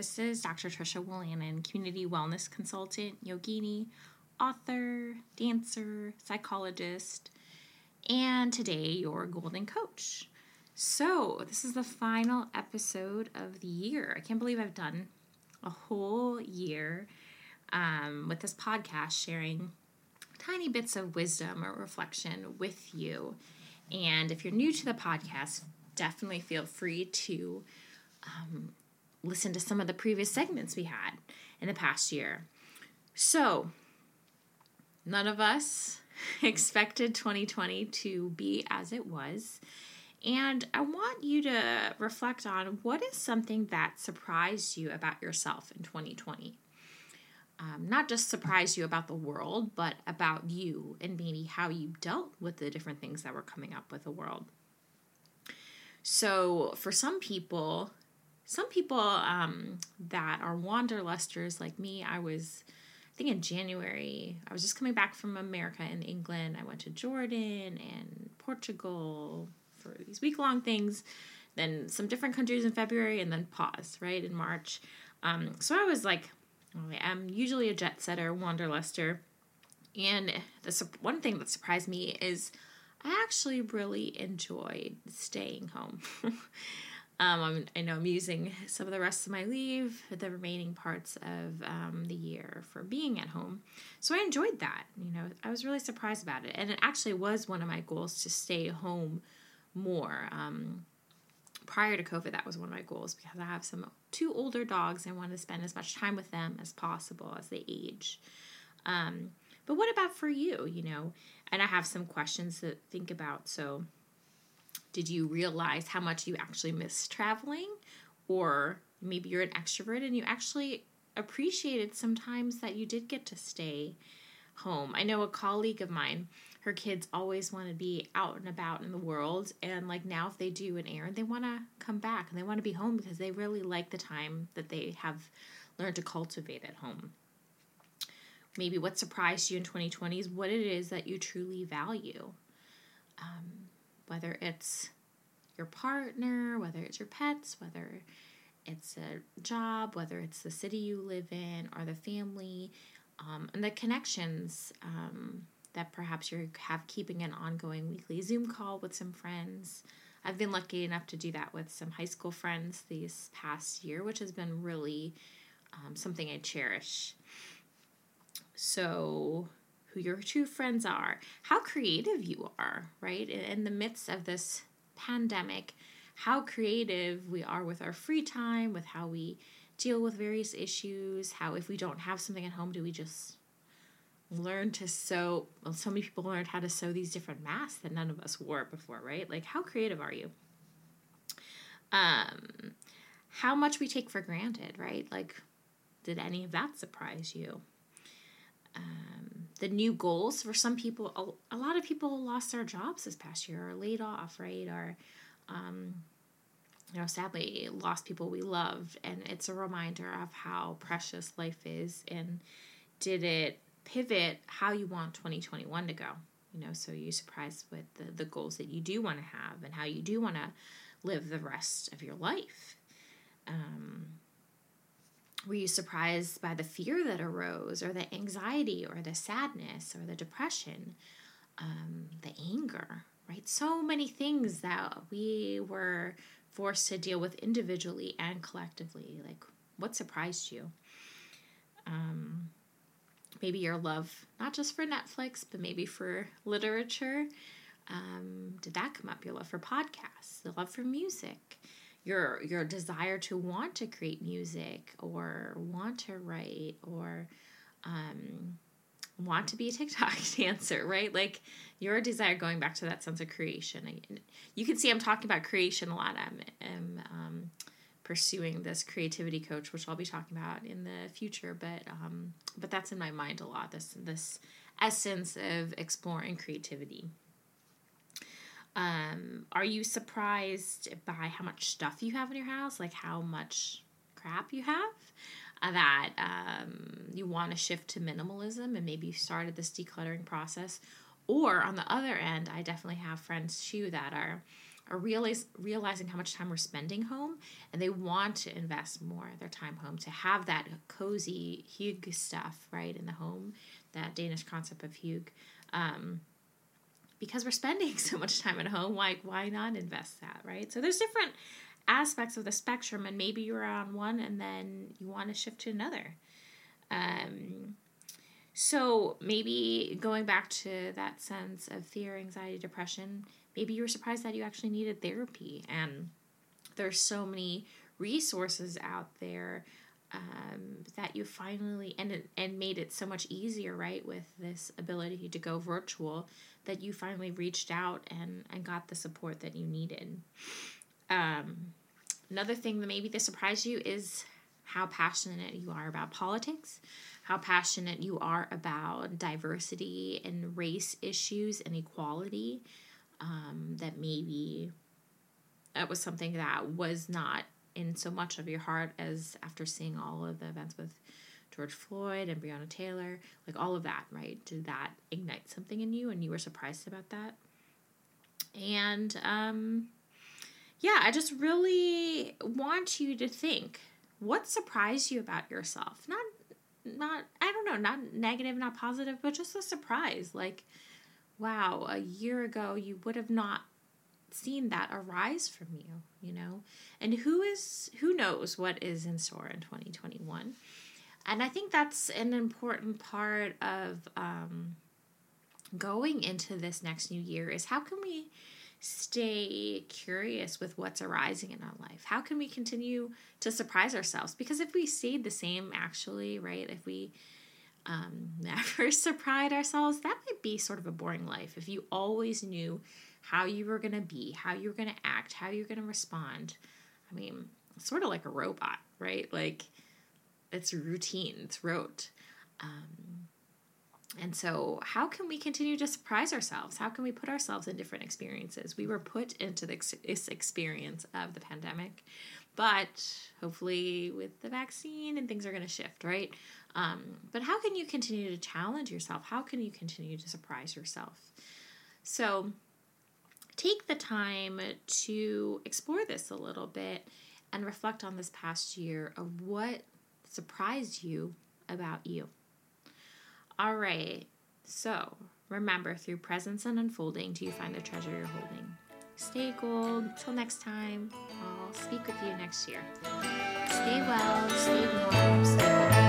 This is Dr. Trisha Willanen, community wellness consultant, yogini, author, dancer, psychologist, and today your golden coach. So, this is the final episode of the year. I can't believe I've done a whole year um, with this podcast sharing tiny bits of wisdom or reflection with you. And if you're new to the podcast, definitely feel free to um, listen to some of the previous segments we had in the past year. So, none of us expected 2020 to be as it was. And I want you to reflect on what is something that surprised you about yourself in 2020. Um, not just surprised you about the world, but about you and maybe how you dealt with the different things that were coming up with the world. So, for some people, some people um, that are wanderlusters like me, I was, I think in January, I was just coming back from America and England. I went to Jordan and Portugal for these week long things, then some different countries in February, and then pause, right, in March. Um, so I was like, I'm usually a jet setter, wanderluster. And the one thing that surprised me is I actually really enjoyed staying home. Um, i know I'm using some of the rest of my leave, the remaining parts of um, the year for being at home. So I enjoyed that. You know, I was really surprised about it. And it actually was one of my goals to stay home more. Um, prior to COVID, that was one of my goals because I have some two older dogs. And I want to spend as much time with them as possible as they age. Um, but what about for you? You know, and I have some questions to think about. So, did you realize how much you actually miss traveling? Or maybe you're an extrovert and you actually appreciated sometimes that you did get to stay home. I know a colleague of mine, her kids always want to be out and about in the world. And like now, if they do an errand, they want to come back and they want to be home because they really like the time that they have learned to cultivate at home. Maybe what surprised you in 2020 is what it is that you truly value. Um, whether it's your partner, whether it's your pets, whether it's a job, whether it's the city you live in or the family, um, and the connections um, that perhaps you have keeping an ongoing weekly Zoom call with some friends. I've been lucky enough to do that with some high school friends this past year, which has been really um, something I cherish. So, who your true friends are, how creative you are, right? In the midst of this pandemic, how creative we are with our free time, with how we deal with various issues, how if we don't have something at home, do we just learn to sew? Well, so many people learned how to sew these different masks that none of us wore before, right? Like, how creative are you? Um, how much we take for granted, right? Like, did any of that surprise you? um, the new goals for some people a, a, lot of people lost their jobs this past year or laid off right? Or um, you know sadly lost people we loved and it's a reminder of how precious life is and did it pivot how you want 2021 to go? You know so you surprised with the, the goals that you do want to have and how you do want to live the rest of your life? Um, were you surprised by the fear that arose, or the anxiety, or the sadness, or the depression, um, the anger, right? So many things that we were forced to deal with individually and collectively. Like, what surprised you? Um, maybe your love, not just for Netflix, but maybe for literature. Um, did that come up? Your love for podcasts, the love for music your your desire to want to create music or want to write or um, want to be a TikTok dancer, right? Like your desire going back to that sense of creation. You can see I'm talking about creation a lot. I'm, I'm um, pursuing this creativity coach, which I'll be talking about in the future. But um, but that's in my mind a lot. This this essence of exploring creativity. Um, are you surprised by how much stuff you have in your house? Like how much crap you have? Uh, that um, you want to shift to minimalism and maybe you started this decluttering process. Or on the other end, I definitely have friends too that are are realize, realizing how much time we're spending home and they want to invest more of their time home to have that cozy hygge stuff, right, in the home, that Danish concept of hygge. Um, because we're spending so much time at home, like why not invest that, right? So there's different aspects of the spectrum, and maybe you're on one and then you want to shift to another. Um, so maybe going back to that sense of fear, anxiety, depression, maybe you were surprised that you actually needed therapy, and there's so many resources out there um, that you finally and and made it so much easier, right, with this ability to go virtual, that you finally reached out and and got the support that you needed. Um, another thing that maybe this surprised you is how passionate you are about politics, how passionate you are about diversity and race issues and equality. Um, that maybe that was something that was not in so much of your heart as after seeing all of the events with George Floyd and Breonna Taylor, like all of that, right? Did that ignite something in you and you were surprised about that? And um, yeah, I just really want you to think what surprised you about yourself? Not not I don't know, not negative, not positive, but just a surprise. Like, wow, a year ago you would have not seen that arise from you, you know? And who is who knows what is in store in 2021. And I think that's an important part of um, going into this next new year is how can we stay curious with what's arising in our life? How can we continue to surprise ourselves? Because if we stayed the same, actually, right, if we um, never surprised ourselves, that might be sort of a boring life. If you always knew how you were going to be, how you were going to act, how you're going to respond. I mean, sort of like a robot, right? Like it's routine, it's rote. Um, and so, how can we continue to surprise ourselves? How can we put ourselves in different experiences? We were put into this experience of the pandemic, but hopefully, with the vaccine and things are going to shift, right? Um, but how can you continue to challenge yourself? How can you continue to surprise yourself? So, take the time to explore this a little bit and reflect on this past year of what surprised you about you. All right, so remember through presence and unfolding do you find the treasure you're holding. Stay gold. Till next time, I'll speak with you next year. Stay well, stay warm, stay